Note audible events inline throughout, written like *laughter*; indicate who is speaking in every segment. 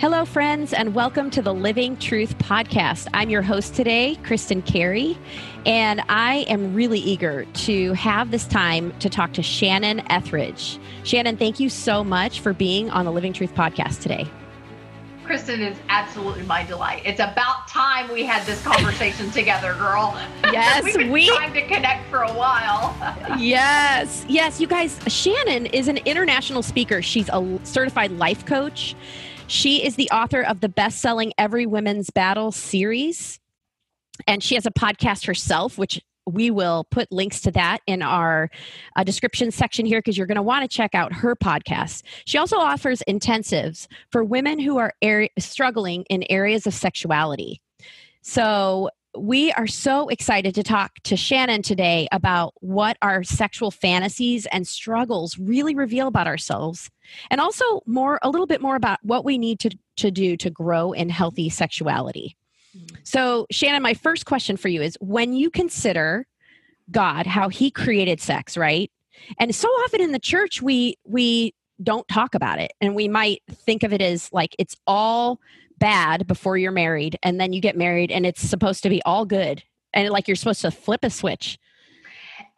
Speaker 1: Hello, friends, and welcome to the Living Truth Podcast. I'm your host today, Kristin Carey, and I am really eager to have this time to talk to Shannon Ethridge. Shannon, thank you so much for being on the Living Truth Podcast today.
Speaker 2: Kristin is absolutely my delight. It's about time we had this conversation *laughs* together, girl.
Speaker 1: Yes,
Speaker 2: we've been
Speaker 1: we
Speaker 2: trying to connect for a while. *laughs*
Speaker 1: yes, yes, you guys. Shannon is an international speaker. She's a certified life coach. She is the author of the best selling Every Women's Battle series. And she has a podcast herself, which we will put links to that in our uh, description section here because you're going to want to check out her podcast. She also offers intensives for women who are er- struggling in areas of sexuality. So we are so excited to talk to Shannon today about what our sexual fantasies and struggles really reveal about ourselves and also more a little bit more about what we need to, to do to grow in healthy sexuality. Mm-hmm. So, Shannon, my first question for you is when you consider God, how he created sex, right? And so often in the church we we don't talk about it and we might think of it as like it's all bad before you're married and then you get married and it's supposed to be all good and like you're supposed to flip a switch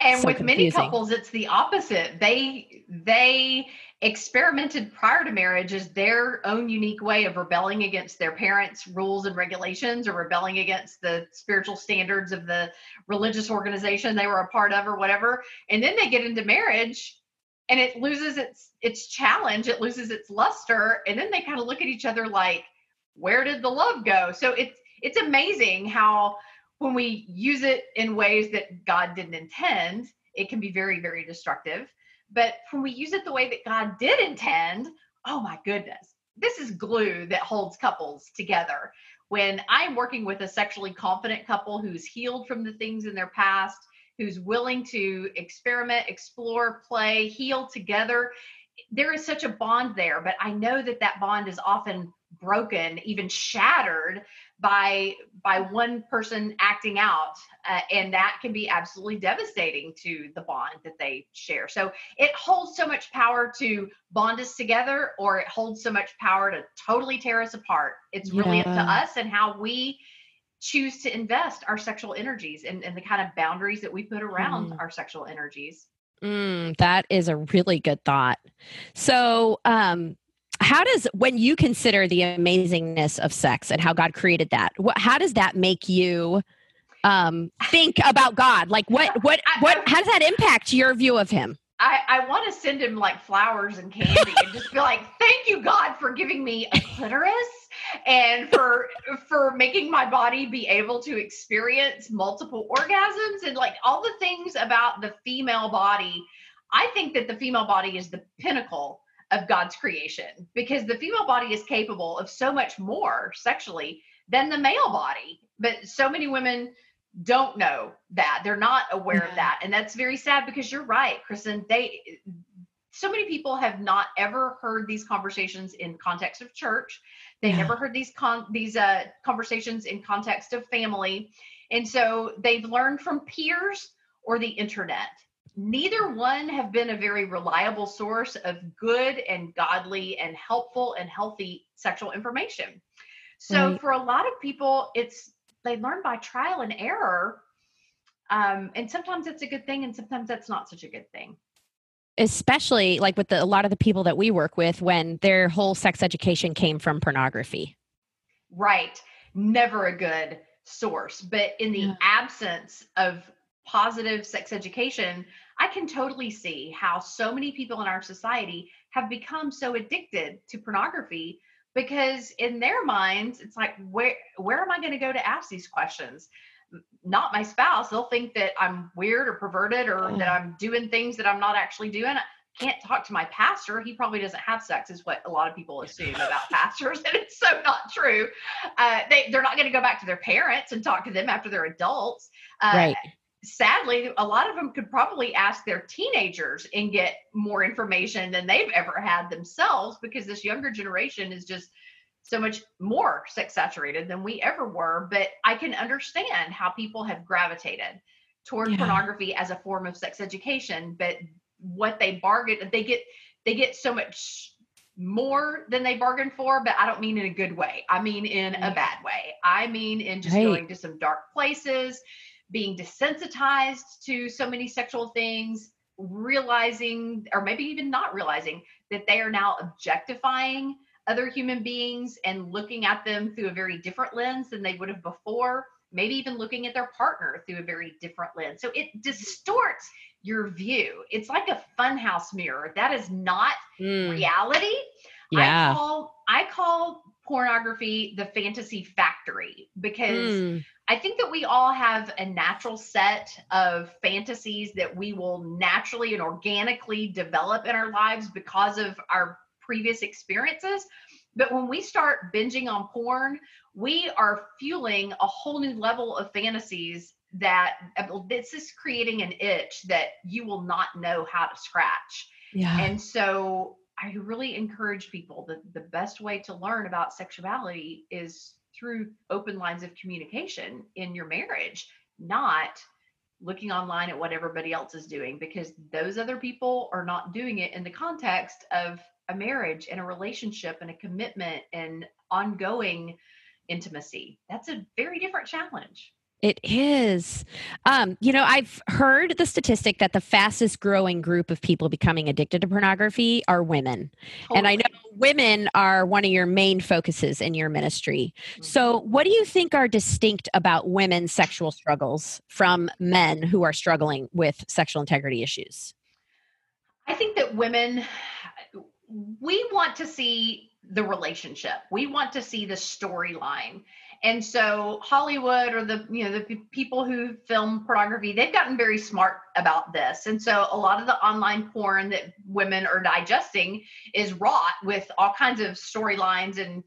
Speaker 2: and so with confusing. many couples it's the opposite they they experimented prior to marriage as their own unique way of rebelling against their parents rules and regulations or rebelling against the spiritual standards of the religious organization they were a part of or whatever and then they get into marriage and it loses its its challenge it loses its luster and then they kind of look at each other like where did the love go? So it's it's amazing how when we use it in ways that God didn't intend, it can be very, very destructive. But when we use it the way that God did intend, oh my goodness, this is glue that holds couples together. When I'm working with a sexually confident couple who's healed from the things in their past, who's willing to experiment, explore, play, heal together, there is such a bond there. But I know that that bond is often broken even shattered by by one person acting out uh, and that can be absolutely devastating to the bond that they share so it holds so much power to bond us together or it holds so much power to totally tear us apart it's really yeah. up to us and how we choose to invest our sexual energies and, and the kind of boundaries that we put around mm. our sexual energies
Speaker 1: Mm, that is a really good thought. So, um, how does when you consider the amazingness of sex and how god created that what, how does that make you um think about god? Like what what what how does that impact your view of him?
Speaker 2: I, I want to send him like flowers and candy and just be like, thank you, God, for giving me a clitoris and for for making my body be able to experience multiple orgasms and like all the things about the female body. I think that the female body is the pinnacle of God's creation because the female body is capable of so much more sexually than the male body. But so many women don't know that. They're not aware of that. And that's very sad because you're right, Kristin. They so many people have not ever heard these conversations in context of church. They yeah. never heard these con these uh conversations in context of family. And so they've learned from peers or the internet neither one have been a very reliable source of good and godly and helpful and healthy sexual information. So right. for a lot of people, it's they learn by trial and error. Um, and sometimes it's a good thing, and sometimes that's not such a good thing.
Speaker 1: Especially like with the, a lot of the people that we work with, when their whole sex education came from pornography.
Speaker 2: Right. Never a good source. But in the yeah. absence of positive sex education, I can totally see how so many people in our society have become so addicted to pornography because in their minds it's like where where am I going to go to ask these questions? Not my spouse. They'll think that I'm weird or perverted or that I'm doing things that I'm not actually doing. I can't talk to my pastor. He probably doesn't have sex, is what a lot of people assume about pastors, *laughs* and it's so not true. Uh, they they're not going to go back to their parents and talk to them after they're adults. Uh,
Speaker 1: right
Speaker 2: sadly, a lot of them could probably ask their teenagers and get more information than they've ever had themselves because this younger generation is just so much more sex saturated than we ever were. But I can understand how people have gravitated toward yeah. pornography as a form of sex education. But what they bargain, they get they get so much more than they bargained for, but I don't mean in a good way. I mean in a bad way. I mean in just right. going to some dark places, being desensitized to so many sexual things, realizing, or maybe even not realizing, that they are now objectifying other human beings and looking at them through a very different lens than they would have before. Maybe even looking at their partner through a very different lens. So it distorts your view. It's like a funhouse mirror. That is not mm. reality. Yeah. I call I call pornography the fantasy factory because mm. I think that we all have a natural set of fantasies that we will naturally and organically develop in our lives because of our previous experiences. But when we start binging on porn, we are fueling a whole new level of fantasies that uh, this is creating an itch that you will not know how to scratch. Yeah. And so I really encourage people that the best way to learn about sexuality is through open lines of communication in your marriage, not looking online at what everybody else is doing because those other people are not doing it in the context of a marriage and a relationship and a commitment and ongoing intimacy. That's a very different challenge.
Speaker 1: It is. Um, you know, I've heard the statistic that the fastest growing group of people becoming addicted to pornography are women. Totally. And I know women are one of your main focuses in your ministry. Mm-hmm. So, what do you think are distinct about women's sexual struggles from men who are struggling with sexual integrity issues?
Speaker 2: I think that women, we want to see the relationship, we want to see the storyline and so Hollywood or the you know the people who film pornography, they've gotten very smart about this. And so a lot of the online porn that women are digesting is wrought with all kinds of storylines and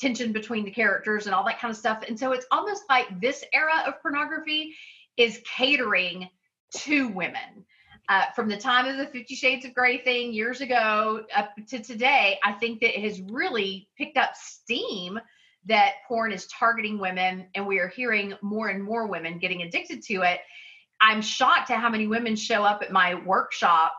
Speaker 2: tension between the characters and all that kind of stuff. And so it's almost like this era of pornography is catering to women. Uh, from the time of the Fifty Shades of Grey thing years ago up to today, I think that it has really picked up steam that porn is targeting women and we are hearing more and more women getting addicted to it i'm shocked at how many women show up at my workshop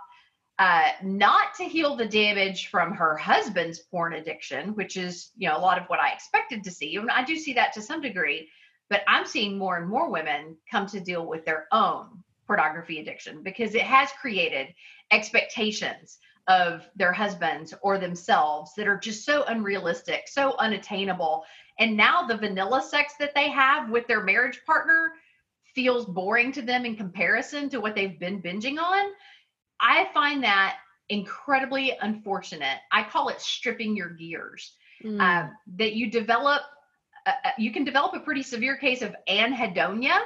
Speaker 2: uh, not to heal the damage from her husband's porn addiction which is you know a lot of what i expected to see and i do see that to some degree but i'm seeing more and more women come to deal with their own pornography addiction because it has created expectations of their husbands or themselves that are just so unrealistic, so unattainable. And now the vanilla sex that they have with their marriage partner feels boring to them in comparison to what they've been binging on. I find that incredibly unfortunate. I call it stripping your gears. Mm. Uh, that you develop, uh, uh, you can develop a pretty severe case of anhedonia,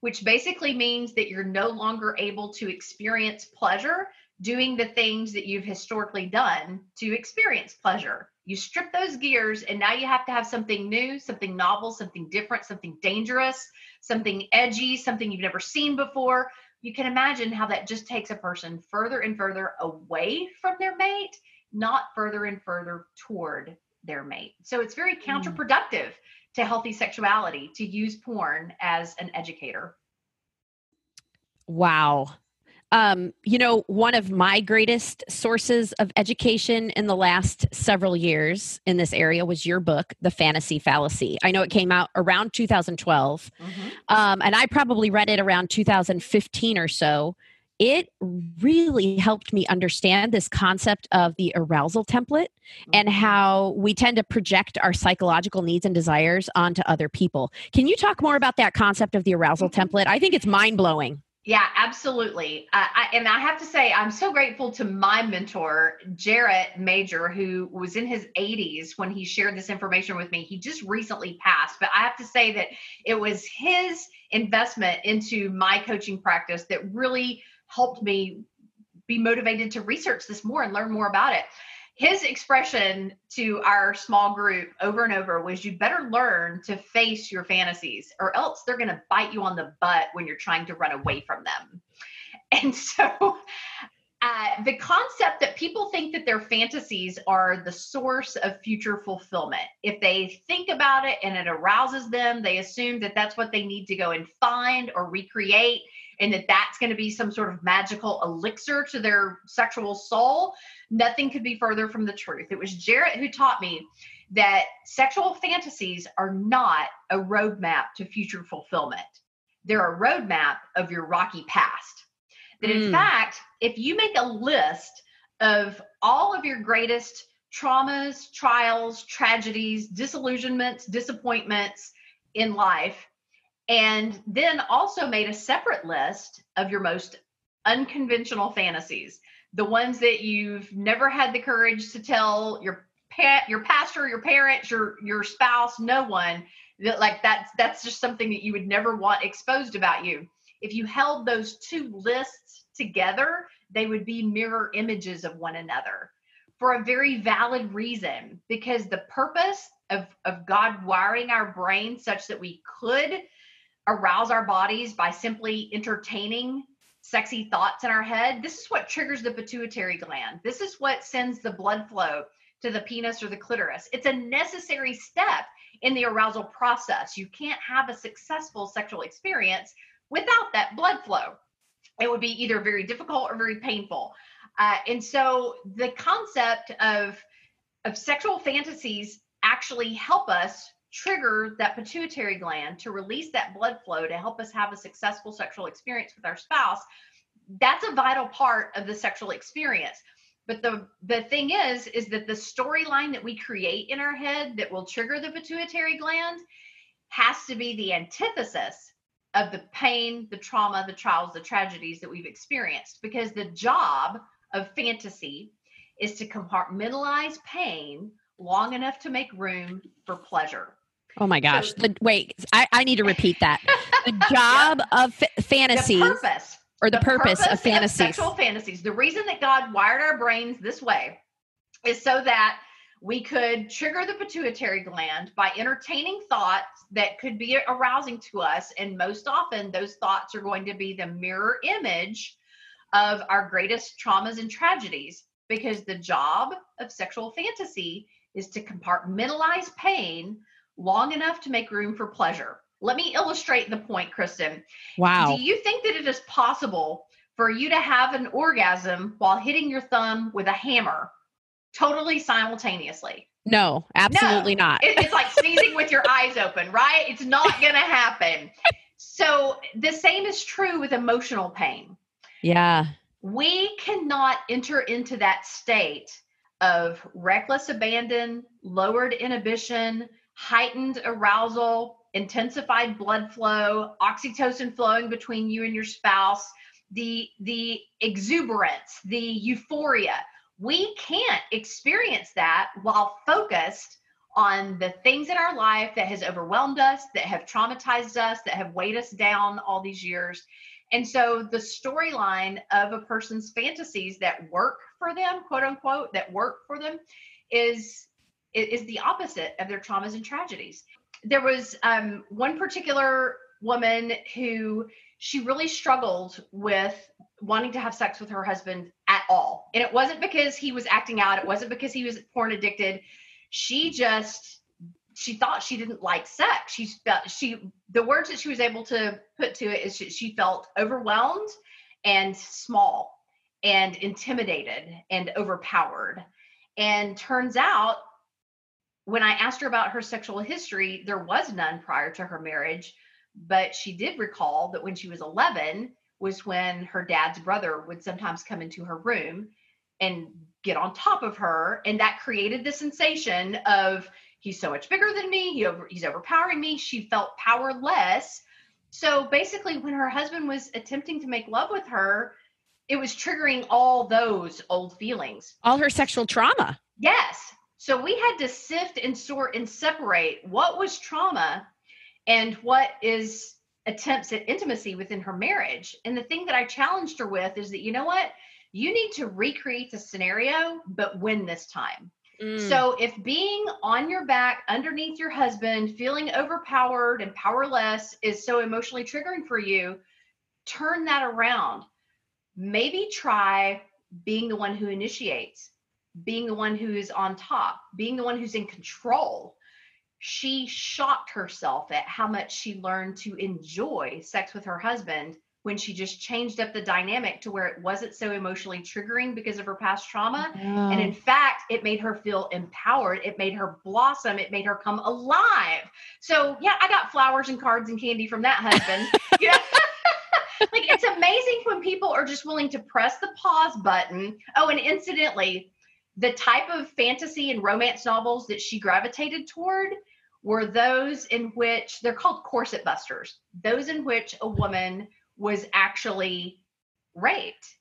Speaker 2: which basically means that you're no longer able to experience pleasure doing the things that you've historically done to experience pleasure. You strip those gears, and now you have to have something new, something novel, something different, something dangerous, something edgy, something you've never seen before. You can imagine how that just takes a person further and further away from their mate, not further and further toward their mate. So it's very hmm. counterproductive mm. to healthy sexuality to use porn as an educator.
Speaker 1: Wow. Um, you know, one of my greatest sources of education in the last several years in this area was your book, The Fantasy Fallacy. I know it came out around 2012, mm-hmm. um, and I probably read it around 2015 or so. It really helped me understand this concept of the arousal template mm-hmm. and how we tend to project our psychological needs and desires onto other people. Can you talk more about that concept of the arousal mm-hmm. template? I think it's mind blowing.
Speaker 2: Yeah, absolutely. Uh, I, and I have to say, I'm so grateful to my mentor, Jarrett Major, who was in his 80s when he shared this information with me. He just recently passed, but I have to say that it was his investment into my coaching practice that really helped me be motivated to research this more and learn more about it his expression to our small group over and over was you better learn to face your fantasies or else they're going to bite you on the butt when you're trying to run away from them *laughs* and so uh, the concept that people think that their fantasies are the source of future fulfillment. If they think about it and it arouses them, they assume that that's what they need to go and find or recreate, and that that's going to be some sort of magical elixir to their sexual soul. Nothing could be further from the truth. It was Jarrett who taught me that sexual fantasies are not a roadmap to future fulfillment, they're a roadmap of your rocky past that in mm. fact, if you make a list of all of your greatest traumas, trials, tragedies, disillusionments, disappointments in life, and then also made a separate list of your most unconventional fantasies, the ones that you've never had the courage to tell your pet, your pastor, your parents, your your spouse, no one that like that's that's just something that you would never want exposed about you. If you held those two lists together, they would be mirror images of one another for a very valid reason because the purpose of, of God wiring our brain such that we could arouse our bodies by simply entertaining sexy thoughts in our head. This is what triggers the pituitary gland. This is what sends the blood flow to the penis or the clitoris. It's a necessary step in the arousal process. You can't have a successful sexual experience without that blood flow it would be either very difficult or very painful. Uh, and so the concept of of sexual fantasies actually help us trigger that pituitary gland to release that blood flow to help us have a successful sexual experience with our spouse. That's a vital part of the sexual experience. But the the thing is is that the storyline that we create in our head that will trigger the pituitary gland has to be the antithesis of the pain, the trauma, the trials, the tragedies that we've experienced. Because the job of fantasy is to compartmentalize pain long enough to make room for pleasure.
Speaker 1: Oh my gosh. So, the, wait, I, I, need to repeat that. The *laughs* job of f- fantasy.
Speaker 2: The purpose.
Speaker 1: Or the, the purpose, purpose, of fantasies. Of
Speaker 2: sexual fantasies. The reason that God wired our brains this way is so that we could trigger the pituitary gland by entertaining thoughts that could be arousing to us. And most often, those thoughts are going to be the mirror image of our greatest traumas and tragedies because the job of sexual fantasy is to compartmentalize pain long enough to make room for pleasure. Let me illustrate the point, Kristin.
Speaker 1: Wow.
Speaker 2: Do you think that it is possible for you to have an orgasm while hitting your thumb with a hammer totally simultaneously.
Speaker 1: No, absolutely
Speaker 2: no.
Speaker 1: not.
Speaker 2: it's like *laughs* sneezing with your eyes open, right? It's not *laughs* going to happen. So the same is true with emotional pain.
Speaker 1: Yeah.
Speaker 2: We cannot enter into that state of reckless abandon, lowered inhibition, heightened arousal, intensified blood flow, oxytocin flowing between you and your spouse, the the exuberance, the euphoria. We can't experience that while focused on the things in our life that has overwhelmed us that have traumatized us that have weighed us down all these years. And so the storyline of a person's fantasies that work for them quote unquote that work for them is is the opposite of their traumas and tragedies there was um, one particular woman who she really struggled with wanting to have sex with her husband at all. And it wasn't because he was acting out, it wasn't because he was porn addicted. She just she thought she didn't like sex. She felt she the words that she was able to put to it is she, she felt overwhelmed and small and intimidated and overpowered. And turns out when I asked her about her sexual history, there was none prior to her marriage, but she did recall that when she was 11, was when her dad's brother would sometimes come into her room and get on top of her and that created the sensation of he's so much bigger than me. He over, he's overpowering me. She felt powerless. So basically when her husband was attempting to make love with her it was triggering all those old feelings.
Speaker 1: All her sexual trauma.
Speaker 2: Yes so we had to sift and sort and separate what was trauma and what is attempts at intimacy within her marriage. And the thing that I challenged her with is that, you know what? You need to recreate the scenario, but win this time. Mm. So if being on your back underneath your husband, feeling overpowered and powerless is so emotionally triggering for you, turn that around. Maybe try being the one who initiates, being the one who is on top, being the one who's in control, she shocked herself at how much she learned to enjoy sex with her husband when she just changed up the dynamic to where it wasn't so emotionally triggering because of her past trauma. Oh. And in fact, it made her feel empowered. It made her blossom. It made her come alive. So, yeah, I got flowers and cards and candy from that husband. *laughs* you know? *laughs* like it's amazing when people are just willing to press the pause button. Oh, and incidentally, the type of fantasy and romance novels that she gravitated toward were those in which they're called corset busters, those in which a woman was actually raped.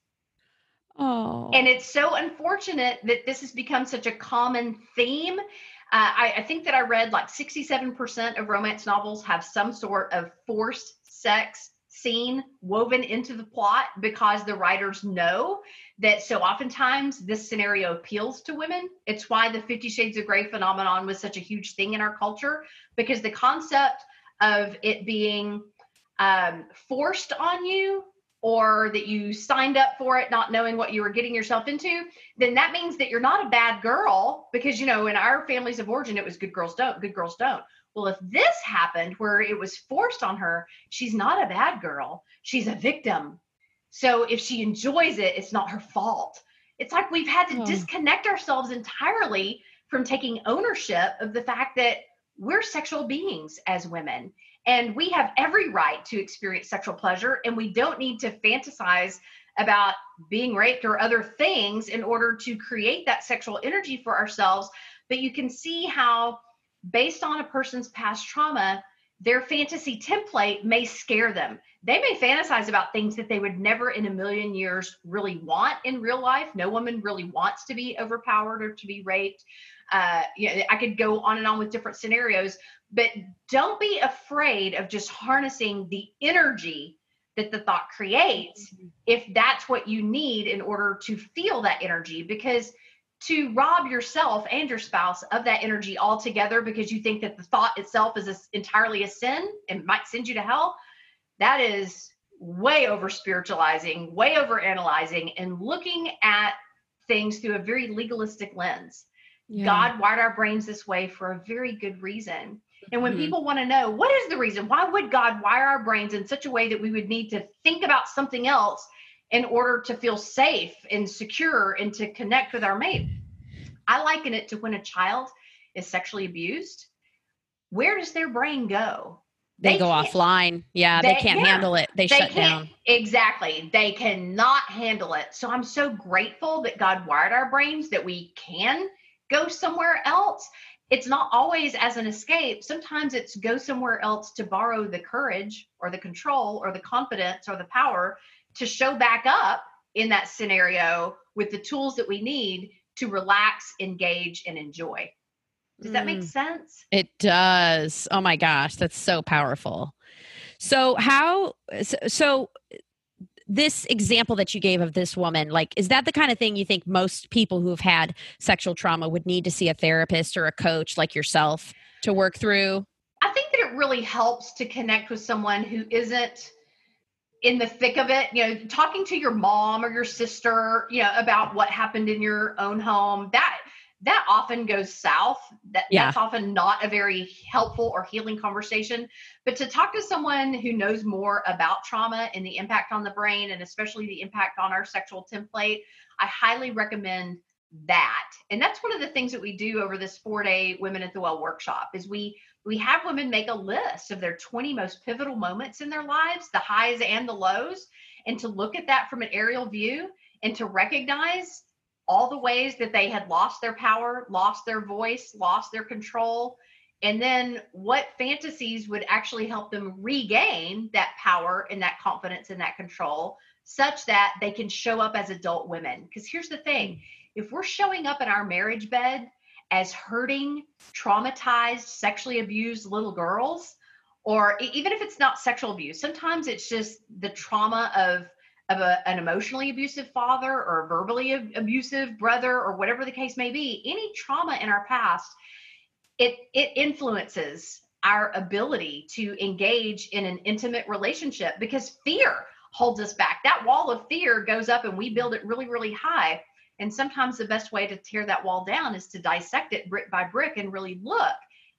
Speaker 1: Oh.
Speaker 2: And it's so unfortunate that this has become such a common theme. Uh, I, I, think that I read like 67% of romance novels have some sort of forced sex scene woven into the plot because the writers know that so oftentimes this scenario appeals to women. It's why the 50 Shades of Grey phenomenon was such a huge thing in our culture because the concept of it being um, forced on you or that you signed up for it not knowing what you were getting yourself into, then that means that you're not a bad girl because, you know, in our families of origin, it was good girls don't, good girls don't. Well, if this happened where it was forced on her, she's not a bad girl, she's a victim. So if she enjoys it, it's not her fault. It's like we've had to oh. disconnect ourselves entirely from taking ownership of the fact that we're sexual beings as women and we have every right to experience sexual pleasure, and we don't need to fantasize about being raped or other things in order to create that sexual energy for ourselves. But you can see how, based on a person's past trauma, their fantasy template may scare them. They may fantasize about things that they would never in a million years really want in real life. No woman really wants to be overpowered or to be raped. Uh, you know, I could go on and on with different scenarios, but don't be afraid of just harnessing the energy that the thought creates mm-hmm. if that's what you need in order to feel that energy because to rob yourself and your spouse of that energy altogether because you think that the thought itself is a, entirely a sin and might send you to hell that is way over spiritualizing way over analyzing and looking at things through a very legalistic lens yeah. god wired our brains this way for a very good reason and when mm-hmm. people want to know what is the reason, why would God wire our brains in such a way that we would need to think about something else in order to feel safe and secure and to connect with our mate? I liken it to when a child is sexually abused. Where does their brain go?
Speaker 1: They, they go offline. Yeah, they, they can't yeah, handle it. They, they shut down.
Speaker 2: Exactly. They cannot handle it. So I'm so grateful that God wired our brains that we can go somewhere else it's not always as an escape. Sometimes it's go somewhere else to borrow the courage or the control or the confidence or the power to show back up in that scenario with the tools that we need to relax, engage, and enjoy. Does that make mm. sense?
Speaker 1: It does. Oh my gosh, that's so powerful. So how so this example that you gave of this woman like is that the kind of thing you think most people who have had sexual trauma would need to see a therapist or a coach like yourself to work through
Speaker 2: i think that it really helps to connect with someone who isn't in the thick of it you know talking to your mom or your sister you know about what happened in your own home that that often goes south. That, yeah. That's often not a very helpful or healing conversation. But to talk to someone who knows more about trauma and the impact on the brain, and especially the impact on our sexual template, I highly recommend that. And that's one of the things that we do over this four-day Women at the Well workshop is we we have women make a list of their 20 most pivotal moments in their lives, the highs and the lows, and to look at that from an aerial view and to recognize all the ways that they had lost their power, lost their voice, lost their control, and then what fantasies would actually help them regain that power and that confidence and that control such that they can show up as adult women. Because here's the thing if we're showing up in our marriage bed as hurting, traumatized, sexually abused little girls, or even if it's not sexual abuse, sometimes it's just the trauma of of a, an emotionally abusive father or a verbally abusive brother or whatever the case may be any trauma in our past it it influences our ability to engage in an intimate relationship because fear holds us back. That wall of fear goes up and we build it really, really high. And sometimes the best way to tear that wall down is to dissect it brick by brick and really look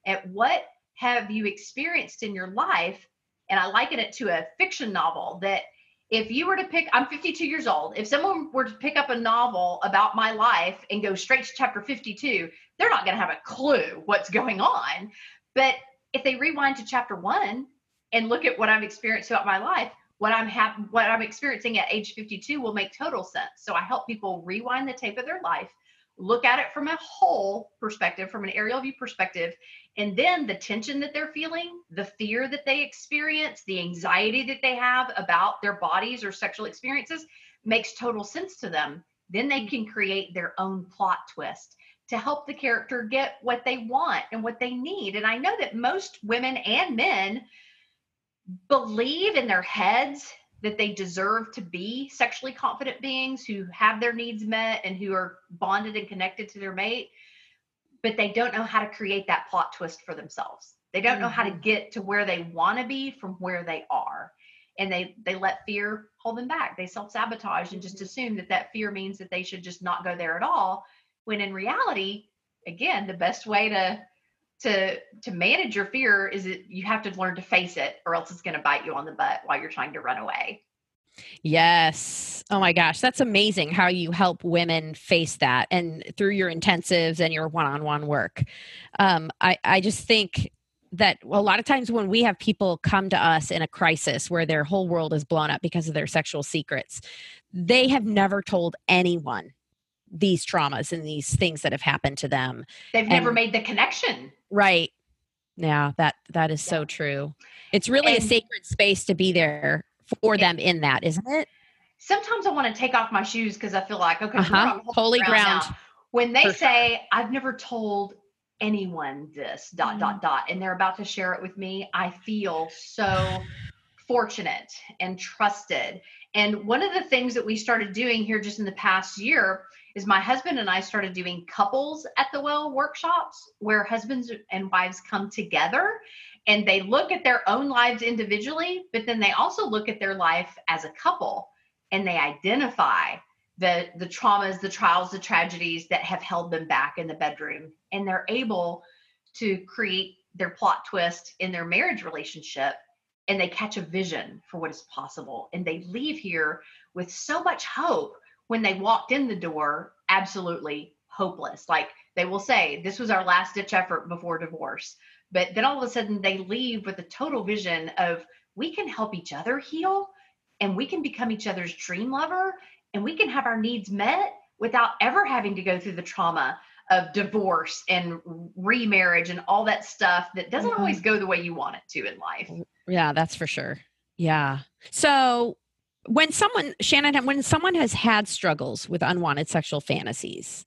Speaker 2: at what have you experienced in your life. And I liken it to a fiction novel that if you were to pick, I'm 52 years old. If someone were to pick up a novel about my life and go straight to chapter 52, they're not going to have a clue what's going on. But if they rewind to chapter one and look at what I've experienced throughout my life, what I'm ha- what I'm experiencing at age 52 will make total sense. So I help people rewind the tape of their life, look at it from a whole perspective, from an aerial view perspective, and then the tension that they're feeling, the fear that they experience, the anxiety that they have about their bodies or sexual experiences makes total sense to them. Then they can create their own plot twist to help the character get what they want and what they need. And I know that most women and men believe in their heads that they deserve to be sexually confident beings who have their needs met and who are bonded and connected to their mate, but they don't know how to create that plot twist for themselves. They don't mm-hmm. know how to mm-hmm. get to where they want to be from where they are. And they they let fear hold them back. They self-sabotage and just mm-hmm. assume that that fear means that they should just not go there at all, when in reality, again, the best way to to to manage your fear is that you have to learn to face it or else it's going to bite you on the butt while you're trying to run away
Speaker 1: Yes. Oh my gosh, that's amazing how you help women face that and through your intensives and your one-on-one work. Um, I, I just think that a lot of times when we have people come to us in a crisis where their whole world is blown up because of their sexual secrets, they have never told anyone these traumas and these things that have happened to them.
Speaker 2: They've and, never made the connection.
Speaker 1: Right. Yeah, that that is yeah. so true. It's really and, a sacred space to be there for them in that, isn't it?
Speaker 2: Sometimes I want to take off my shoes because I feel like okay,
Speaker 1: uh-huh. holy ground. ground.
Speaker 2: When they for say sure. I've never told anyone this dot mm-hmm. dot dot and they're about to share it with me, I feel so fortunate and trusted. And one of the things that we started doing here just in the past year is my husband and I started doing couples at the well workshops where husbands and wives come together and they look at their own lives individually, but then they also look at their life as a couple and they identify the the traumas, the trials, the tragedies that have held them back in the bedroom. And they're able to create their plot twist in their marriage relationship and they catch a vision for what is possible. And they leave here with so much hope when they walked in the door absolutely hopeless like they will say this was our last ditch effort before divorce but then all of a sudden they leave with a total vision of we can help each other heal and we can become each other's dream lover and we can have our needs met without ever having to go through the trauma of divorce and remarriage and all that stuff that doesn't mm-hmm. always go the way you want it to in life.
Speaker 1: Yeah, that's for sure. Yeah. So when someone Shannon when someone has had struggles with unwanted sexual fantasies,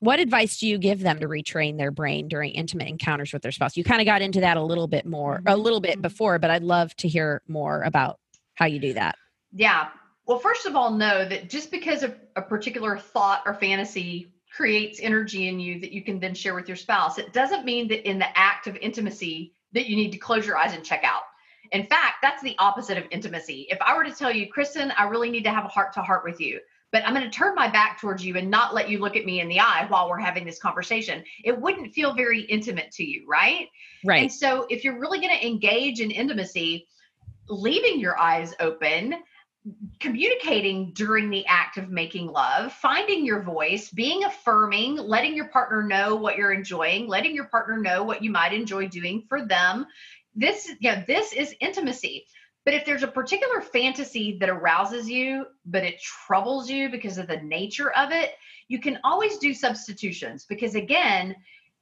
Speaker 1: what advice do you give them to retrain their brain during intimate encounters with their spouse? You kind of got into that a little bit more, a little bit mm-hmm. before, but I'd love to hear more about how you do that.
Speaker 2: Yeah. Well, first of all, know that just because a, a particular thought or fantasy creates energy in you that you can then share with your spouse, it doesn't mean that in the act of intimacy that you need to close your eyes and check out. In fact, that's the opposite of intimacy. If I were to tell you, Kristin, I really need to have a heart to heart with you, but I'm going to turn my back towards you and not let you look at me in the eye while we're having this conversation, it wouldn't feel very intimate to you, right?
Speaker 1: Right.
Speaker 2: And so if you're really going to engage in intimacy, leaving your eyes open, communicating during the act of making love, finding your voice, being affirming, letting your partner know what you're enjoying, letting your partner know what you might enjoy doing for them, this yeah this is intimacy. But if there's a particular fantasy that arouses you but it troubles you because of the nature of it you can always do substitutions because again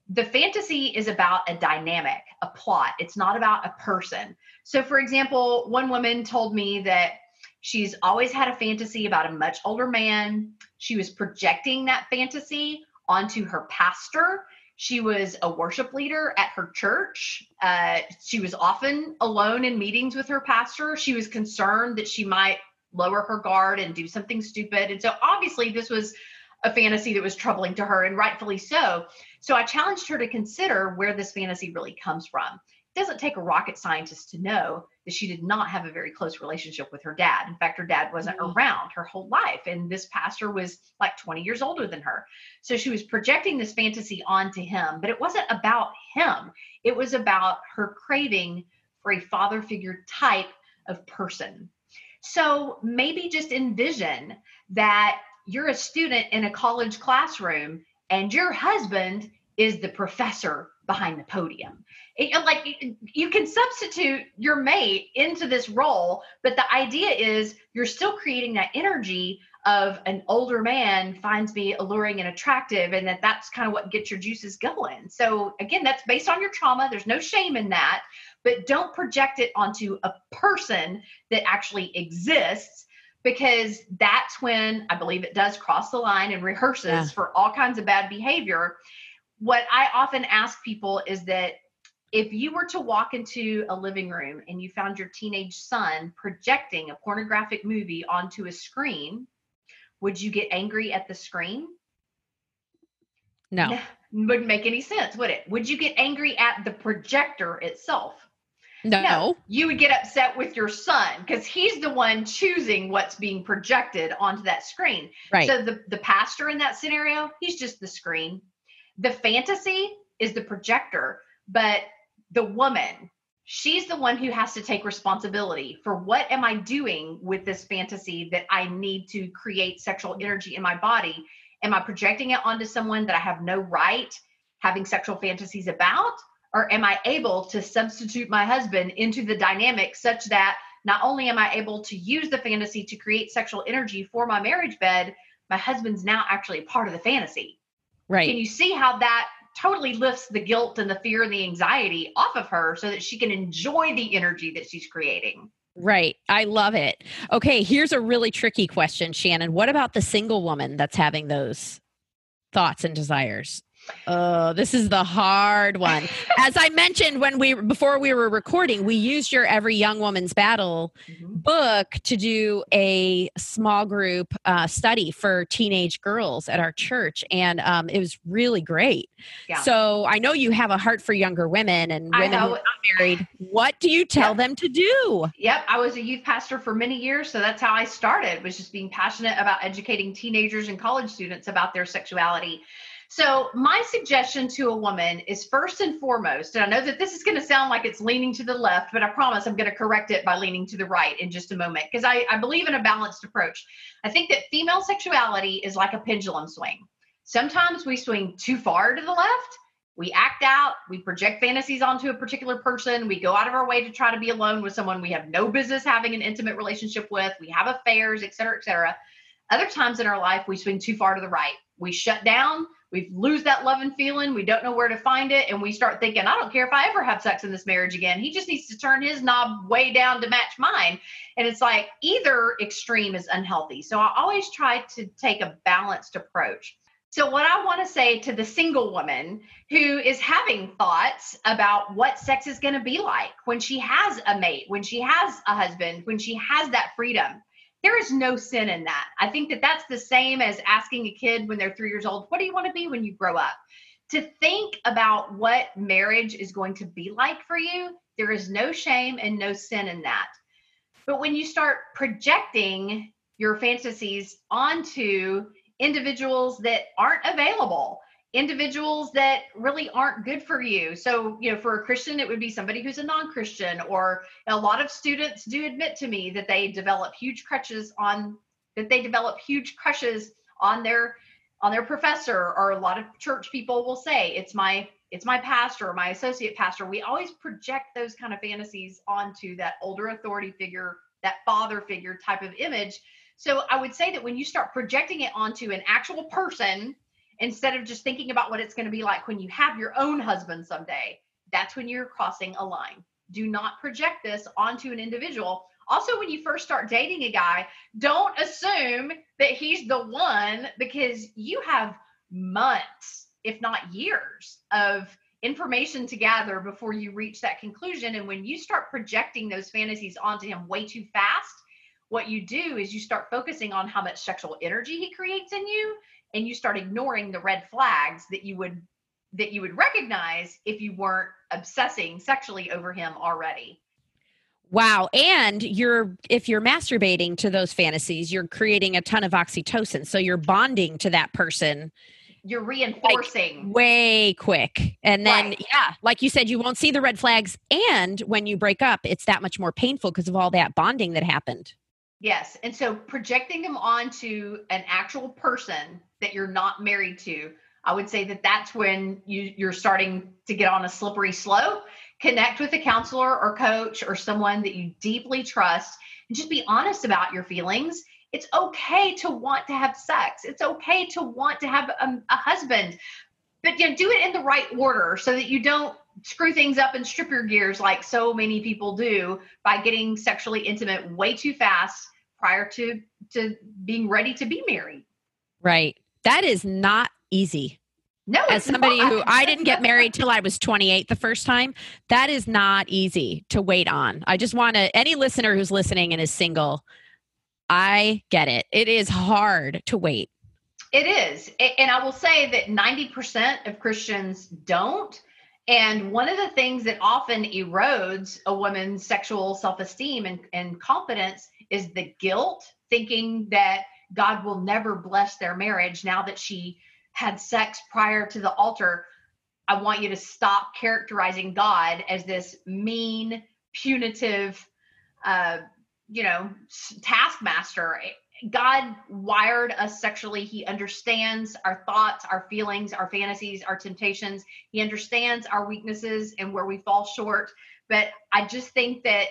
Speaker 2: the fantasy is about a dynamic a plot. It's not about a person. So for example one woman told me that she's always had a fantasy about a much older man. She was projecting that fantasy onto her pastor she was a worship leader at her church. Uh, she was often alone in meetings with her pastor. She was concerned that she might lower her guard and do something stupid. And so, obviously, this was a fantasy that was troubling to her, and rightfully so. So, I challenged her to consider where this fantasy really comes from. It doesn't take a rocket scientist to know that she did not have a very close relationship with her dad. In fact, her dad wasn't mm-hmm. around her whole life. And this pastor was like 20 years older than her. So she was projecting this fantasy onto him, but it wasn't about him. It was about her craving for a father figure type of person. So maybe just envision that you're a student in a college classroom and your husband is the professor behind the podium. It, like you can substitute your mate into this role, but the idea is you're still creating that energy of an older man finds me alluring and attractive, and that that's kind of what gets your juices going. So again, that's based on your trauma. There's no shame in that, but don't project it onto a person that actually exists because that's when I believe it does cross the line and rehearses yeah. for all kinds of bad behavior what I often ask people is that if you were to walk into a living room and you found your teenage son projecting a pornographic movie onto a screen, would you get angry at the screen?
Speaker 1: No. *laughs*
Speaker 2: Wouldn't make any sense, would it? Would you get angry at the projector itself?
Speaker 1: No. no.
Speaker 2: You would get upset with your son because he's the one choosing what's being projected onto that screen.
Speaker 1: Right.
Speaker 2: So the, the pastor in that scenario, he's just the screen the fantasy is the projector, but the woman, she's the one who has to take responsibility for what am I doing with this fantasy that I need to create sexual energy in my body? Am I projecting it onto someone that I have no right having sexual fantasies about? Or am I able to substitute my husband into the dynamic such that not only am I able to use the fantasy to create sexual energy for my marriage bed, my husband's now actually part of the fantasy.
Speaker 1: Right.
Speaker 2: Can you see how that totally lifts the guilt and the fear and the anxiety off of her so that she can enjoy the energy that she's creating?
Speaker 1: Right. I love it. Okay, here's a really tricky question, Shannon. What about the single woman that's having those thoughts and desires? Oh, this is the hard one. *laughs* As I mentioned when we before we were recording, we used your Every Young Woman's Battle mm-hmm. book to do a small group uh, study for teenage girls at our church, and um, it was really great. Yeah. So I know you have a heart for younger women and women who are not married. What do you tell yep. them to do?
Speaker 2: Yep, I was a youth pastor for many years, so that's how I started. Was just being passionate about educating teenagers and college students about their sexuality. So, my suggestion to a woman is first and foremost, and I know that this is going to sound like it's leaning to the left, but I promise I'm going to correct it by leaning to the right in just a moment because I, I believe in a balanced approach. I think that female sexuality is like a pendulum swing. Sometimes we swing too far to the left. We act out, we project fantasies onto a particular person, we go out of our way to try to be alone with someone we have no business having an intimate relationship with, we have affairs, et cetera, et cetera. Other times in our life, we swing too far to the right. We shut down, we lose that love and feeling we don't know where to find it and we start thinking i don't care if i ever have sex in this marriage again. He just needs to turn his knob way down to match mine. And it's like either extreme is unhealthy. So i always try to take a balanced approach. So, what I want to say to the single woman who is having thoughts about what sex is going to be like when she has a mate, when she has a husband, when she has that freedom, there is no sin in that. I think that that's the same as asking a kid when they're three years old, what do you want to be when you grow up? To think about what marriage is going to be like for you, there is no shame and no sin in that. But when you start projecting your fantasies onto individuals that aren't available, individuals that really aren't good for you. So, you know, for a Christian, it would be somebody who's a non Christian, or a lot of students do admit to me that they develop huge crutches on that they develop huge crushes on their on their professor or a lot of church people will say it's my it's my pastor or my associate pastor we always project those kind of fantasies onto that older authority figure that father figure type of image so i would say that when you start projecting it onto an actual person instead of just thinking about what it's going to be like when you have your own husband someday. That's when you're crossing a line. Do not project this onto an individual. Also, when you first start dating a guy, don't assume that he's the one because you have months, if not years, of information to gather before you reach that conclusion. And when you start projecting those fantasies onto him way too fast, what you do is you start focusing on how much sexual energy he creates in you and you start ignoring the red flags that you would that you would recognize if you weren't obsessing sexually over him already
Speaker 1: Wow. And you're if you're masturbating to those fantasies, you're creating a ton of oxytocin. So you're bonding to that person.
Speaker 2: You're reinforcing
Speaker 1: like, way quick. And then right. yeah, like you said, you won't see the red flags. And when you break up, it's that much more painful because of all that bonding that happened.
Speaker 2: Yes. And so projecting them onto an actual person that you're not married to, I would say that that's when you, you're starting to get on a slippery slope connect with a counselor or coach or someone that you deeply trust and just be honest about your feelings. It's okay to want to have sex. It's okay to want to have a, a husband, but you know, do it in the right order so that you don't screw things up and strip your gears like so many people do by getting sexually intimate way too fast prior to to being ready to be married.
Speaker 1: Right. That is not easy.
Speaker 2: No,
Speaker 1: as somebody not. who I didn't get married till I was 28 the first time, that is not easy to wait on. I just want to any listener who's listening and is single, I get it. It is hard to wait.
Speaker 2: It is. And I will say that 90% of Christians don't. And one of the things that often erodes a woman's sexual self esteem and, and confidence is the guilt, thinking that God will never bless their marriage now that she had sex prior to the altar, I want you to stop characterizing God as this mean, punitive, uh, you know, taskmaster. God wired us sexually. He understands our thoughts, our feelings, our fantasies, our temptations. He understands our weaknesses and where we fall short. But I just think that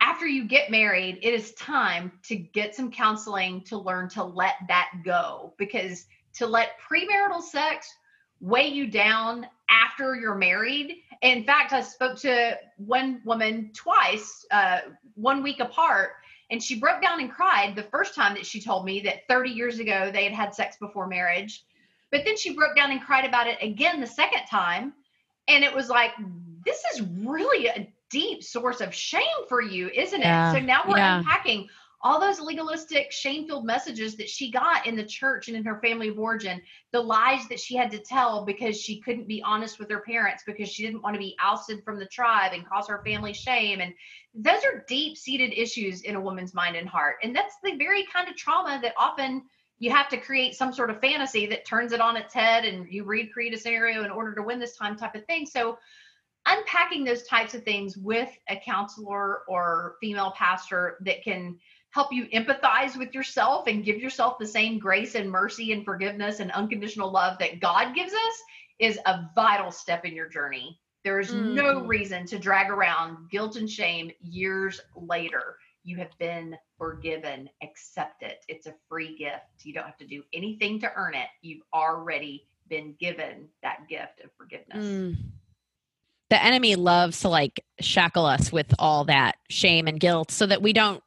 Speaker 2: after you get married, it is time to get some counseling to learn to let that go because to let premarital sex weigh you down after you're married. In fact, I spoke to one woman twice, uh, one week apart, and she broke down and cried the first time that she told me that 30 years ago they had had sex before marriage. But then she broke down and cried about it again the second time. And it was like, this is really a deep source of shame for you, isn't it? Yeah. So now we're yeah. unpacking all those legalistic, shame filled messages that she got in the church and in her family of origin, the lies that she had to tell because she couldn't be honest with her parents because she didn't want to be ousted from the tribe and cause her family shame. And those are deep seated issues in a woman's mind and heart. And that's the very kind of trauma that often you have to create some sort of fantasy that turns it on its head and you recreate a scenario in order to win this time type of thing. So, unpacking those types of things with a counselor or female pastor that can help you empathize with yourself and give yourself the same grace and mercy and forgiveness and unconditional love that God gives us is a vital step in your journey. There is mm. no mm-hmm. reason to drag around guilt and shame years later. You have been forgiven. Accept it. It's a free gift. You don't have to do anything to earn it. You've already been given that gift of forgiveness. Mm.
Speaker 1: The enemy loves to like shackle us with all that shame and guilt so that we don't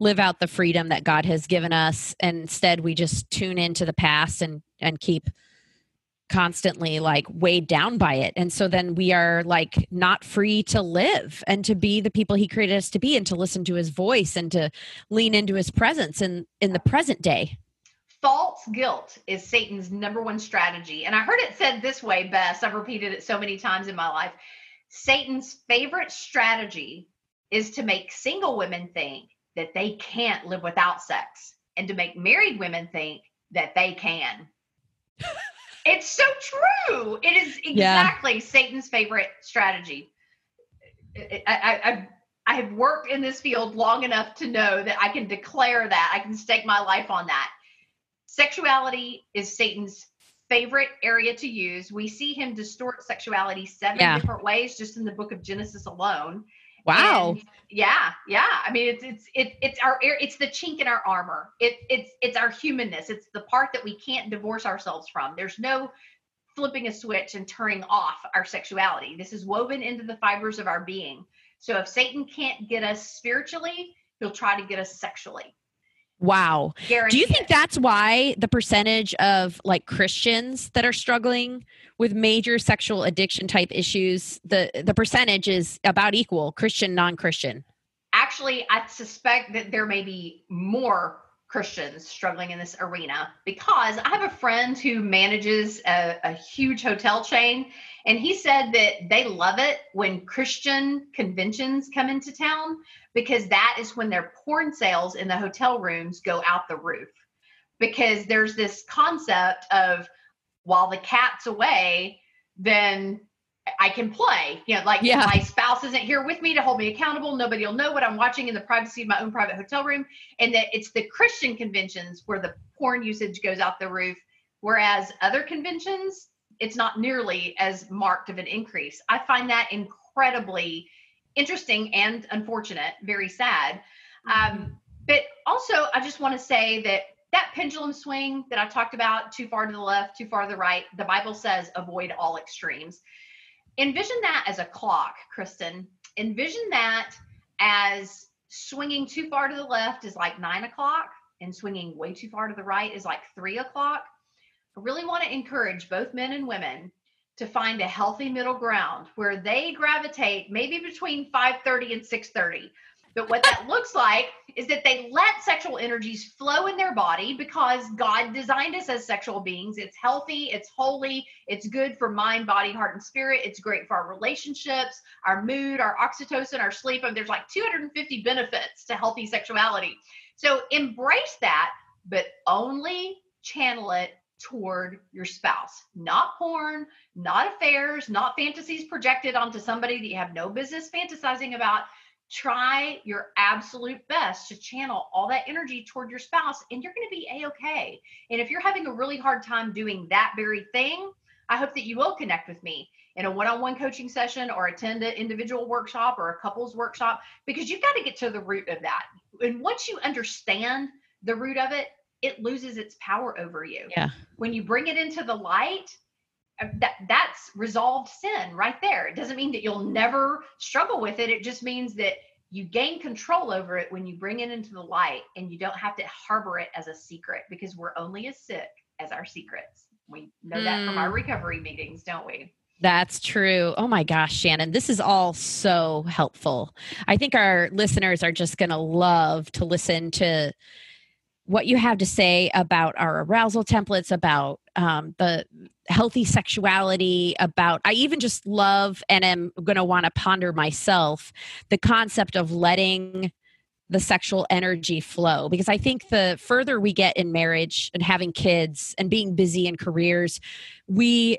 Speaker 1: live out the freedom that God has given us. And instead, we just tune into the past and and keep constantly like weighed down by it. And so then we are like not free to live and to be the people he created us to be and to listen to his voice and to lean into his presence in in the present day.
Speaker 2: False guilt is Satan's number one strategy. And I heard it said this way best. I've repeated it so many times in my life. Satan's favorite strategy is to make single women think that they can't live without sex and to make married women think that they can. *laughs* it's so true. It is exactly yeah. Satan's favorite strategy. I, I, I have worked in this field long enough to know that I can declare that. I can stake my life on that. Sexuality is Satan's favorite area to use. We see him distort sexuality seven yeah. different ways just in the book of Genesis alone.
Speaker 1: Wow. And
Speaker 2: yeah, yeah. I mean, it's it's it, it's our it's the chink in our armor. It it's it's our humanness. It's the part that we can't divorce ourselves from. There's no flipping a switch and turning off our sexuality. This is woven into the fibers of our being. So if Satan can't get us spiritually, he'll try to get us sexually.
Speaker 1: Wow. Guarantee Do you think that's why the percentage of like Christians that are struggling with major sexual addiction type issues, the the percentage is about equal, Christian, non-Christian?
Speaker 2: Actually, I suspect that there may be more Christians struggling in this arena because I have a friend who manages a, a, huge hotel chain, and he said that they love it when Christian conventions come into town because that is when their porn sales in the hotel rooms go out the roof. Because there's this concept of while the cat's away, then I can play. You know, like yeah. my spouse isn't here with me to hold me accountable. Nobody will know what I'm watching in the privacy of my own private hotel room. And that it's the Christian conventions where the porn usage goes out the roof. Whereas other conventions, it's not nearly as marked of an increase. I find that incredibly interesting and unfortunate, very sad. Mm-hmm. Um, but also, I just want to say that that pendulum swing that I talked about, too far to the left, too far to the right, the Bible says avoid all extremes envision that as a clock, Kristin. Envision that as swinging too far to the left is like nine o'clock and swinging way too far to the right is like three o'clock. Really want to encourage both men and women to find a healthy middle ground where they gravitate maybe between 5:30 and 6:30 but what that looks like is that they let sexual energies flow in their body because God designed us as sexual beings. It's healthy, it's holy, it's good for mind, body, heart, and spirit. It's great for our relationships, our mood, our oxytocin, our sleep. I mean, there's like 250 benefits to healthy sexuality. So embrace that, but only channel it toward your spouse, not porn, not affairs, not fantasies projected onto somebody that you have no business fantasizing about. Try your absolute best to channel all that energy toward your spouse and you're going to be a-okay and if you're having a really hard time doing that very thing i hope that you will connect with me in a one-on-one coaching session or attend an individual workshop or a couples workshop because you've got to get to the root of that. And once you understand the root of it it loses its power over you
Speaker 1: yeah
Speaker 2: when you bring it into the light uh, that that's resolved sin right there. It doesn't mean that you'll never struggle with it. It just means that you gain control over it when you bring it into the light and you don't have to harbor it as a secret because we're only as sick as our secrets. We know mm. that from our hmm. recovery meetings, don't we?
Speaker 1: That's true. Oh my gosh, Shannon, this is all so helpful. I think our listeners are just going to love to listen to what you have to say about our arousal templates, about um, the healthy sexuality about i even just love and am going to want to ponder myself the concept of letting the sexual energy flow. Because i think the further we get in marriage and having kids and being busy in careers we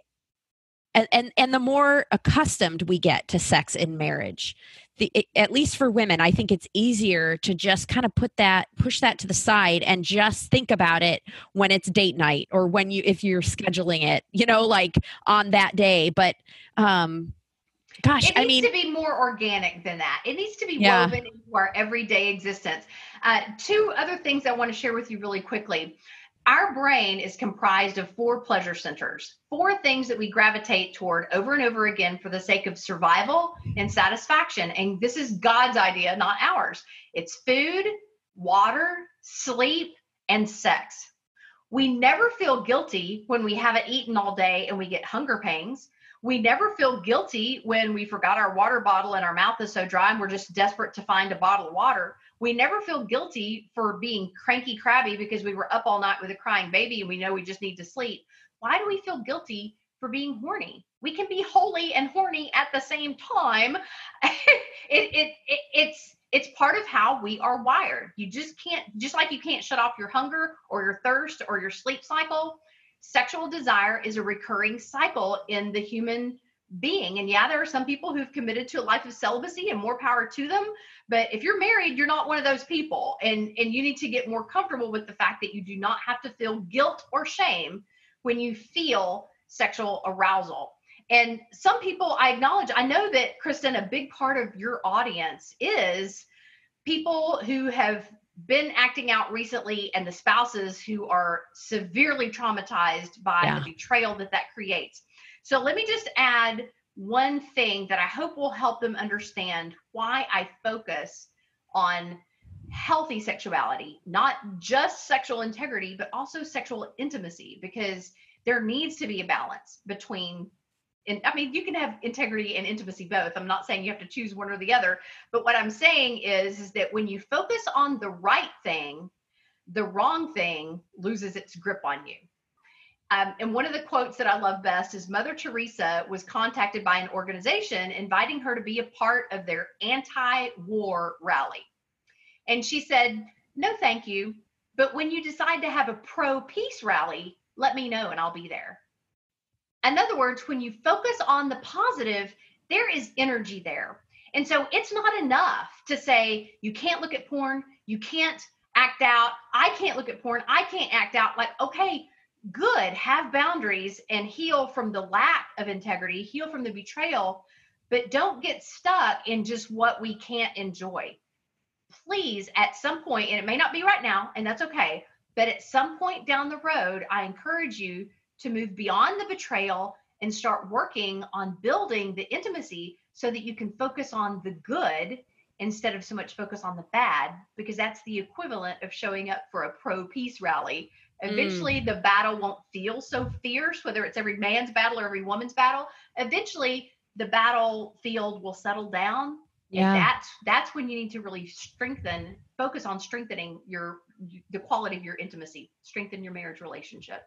Speaker 1: and and, and the more accustomed we get to sex in marriage the at least for women i think it's easier to just kind of put that push that to the side and just think about it when it's date night or when you if you're scheduling it you know like on that day. But um gosh
Speaker 2: it needs
Speaker 1: i mean
Speaker 2: to be more organic than that. It needs to be yeah. woven into our everyday existence. Uh, two other things i want to share with you really quickly our brain is comprised of four pleasure centers, four things that we gravitate toward over and over again for the sake of survival and satisfaction. And this is God's idea, not ours. It's food, water, sleep, and sex. We never feel guilty when we haven't eaten all day and we get hunger pangs. We never feel guilty when we forgot our water bottle and our mouth is so dry and we're just desperate to find a bottle of water we never feel guilty for being cranky crabby because we were up all night with a crying baby and we know we just need to sleep. Why do we feel guilty for being horny? We can be holy and horny at the same time. *laughs* It, it, it it's it's part of how we are wired. You just can't just like you can't shut off your hunger or your thirst or your sleep cycle sexual desire is a recurring cycle in the human being. And yeah, there are some people who've committed to a life of celibacy and more power to them. But if you're married, you're not one of those people. And, and you need to get more comfortable with the fact that you do not have to feel guilt or shame when you feel sexual arousal. And some people I acknowledge, I know that, Kristin, a big part of your audience is people who have been acting out recently and the spouses who are severely traumatized by yeah. the betrayal that that creates. So let me just add one thing that I hope will help them understand why I focus on healthy sexuality, not just sexual integrity, but also sexual intimacy, because there needs to be a balance between. And I mean, you can have integrity and intimacy both. I'm not saying you have to choose one or the other, but what I'm saying is, is that when you focus on the right thing, the wrong thing loses its grip on you. Um, and one of the quotes that I love best is Mother Teresa was contacted by an organization inviting her to be a part of their anti war rally. And she said, No, thank you. But when you decide to have a pro peace rally, let me know and I'll be there. In other words, when you focus on the positive, there is energy there. And so it's not enough to say, you can't look at porn, you can't act out, I can't look at porn, I can't act out. Like, okay, good, have boundaries and heal from the lack of integrity, heal from the betrayal, but don't get stuck in just what we can't enjoy. Please, at some point, and it may not be right now, and that's okay, but at some point down the road, I encourage you to move beyond the betrayal and start working on building the intimacy so that you can focus on the good instead of so much focus on the bad, because that's the equivalent of showing up for a pro peace rally Eventually, mm. the battle won't feel so fierce, whether it's every man's battle or every woman's battle. Eventually, the battlefield will settle down. Yeah. And that's that's when you need to really strengthen, focus on strengthening your the quality of your intimacy, strengthen your marriage relationship.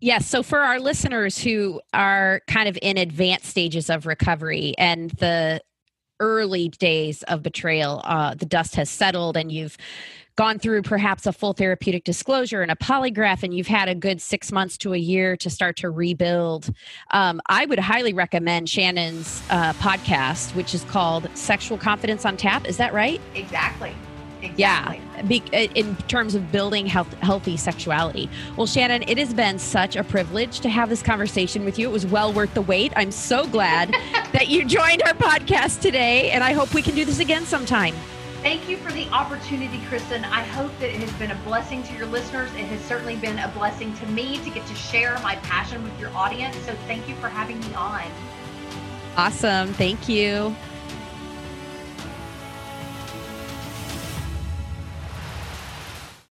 Speaker 1: Yes. So for our listeners who are kind of in advanced stages of recovery and the early days of betrayal, uh, the dust has settled and you've gone through perhaps a full therapeutic disclosure and a polygraph, and you've had a good six months to a year to start to rebuild, um, I would highly recommend Shannon's uh, podcast, which is called Sexual Confidence on Tap. Is that right?
Speaker 2: Exactly.
Speaker 1: Exactly. Yeah, be, uh, in terms of building health, healthy sexuality. Well, Shannon, it has been such a privilege to have this conversation with you. It was well worth the wait. I'm so glad *laughs* that you joined our podcast today, and I hope we can do this again sometime.
Speaker 2: Thank you for the opportunity, Kristin. I hope that it has been a blessing to your listeners. It has certainly been a blessing to me to get to share my passion with your audience. So thank you for having me on.
Speaker 1: Awesome. Thank you.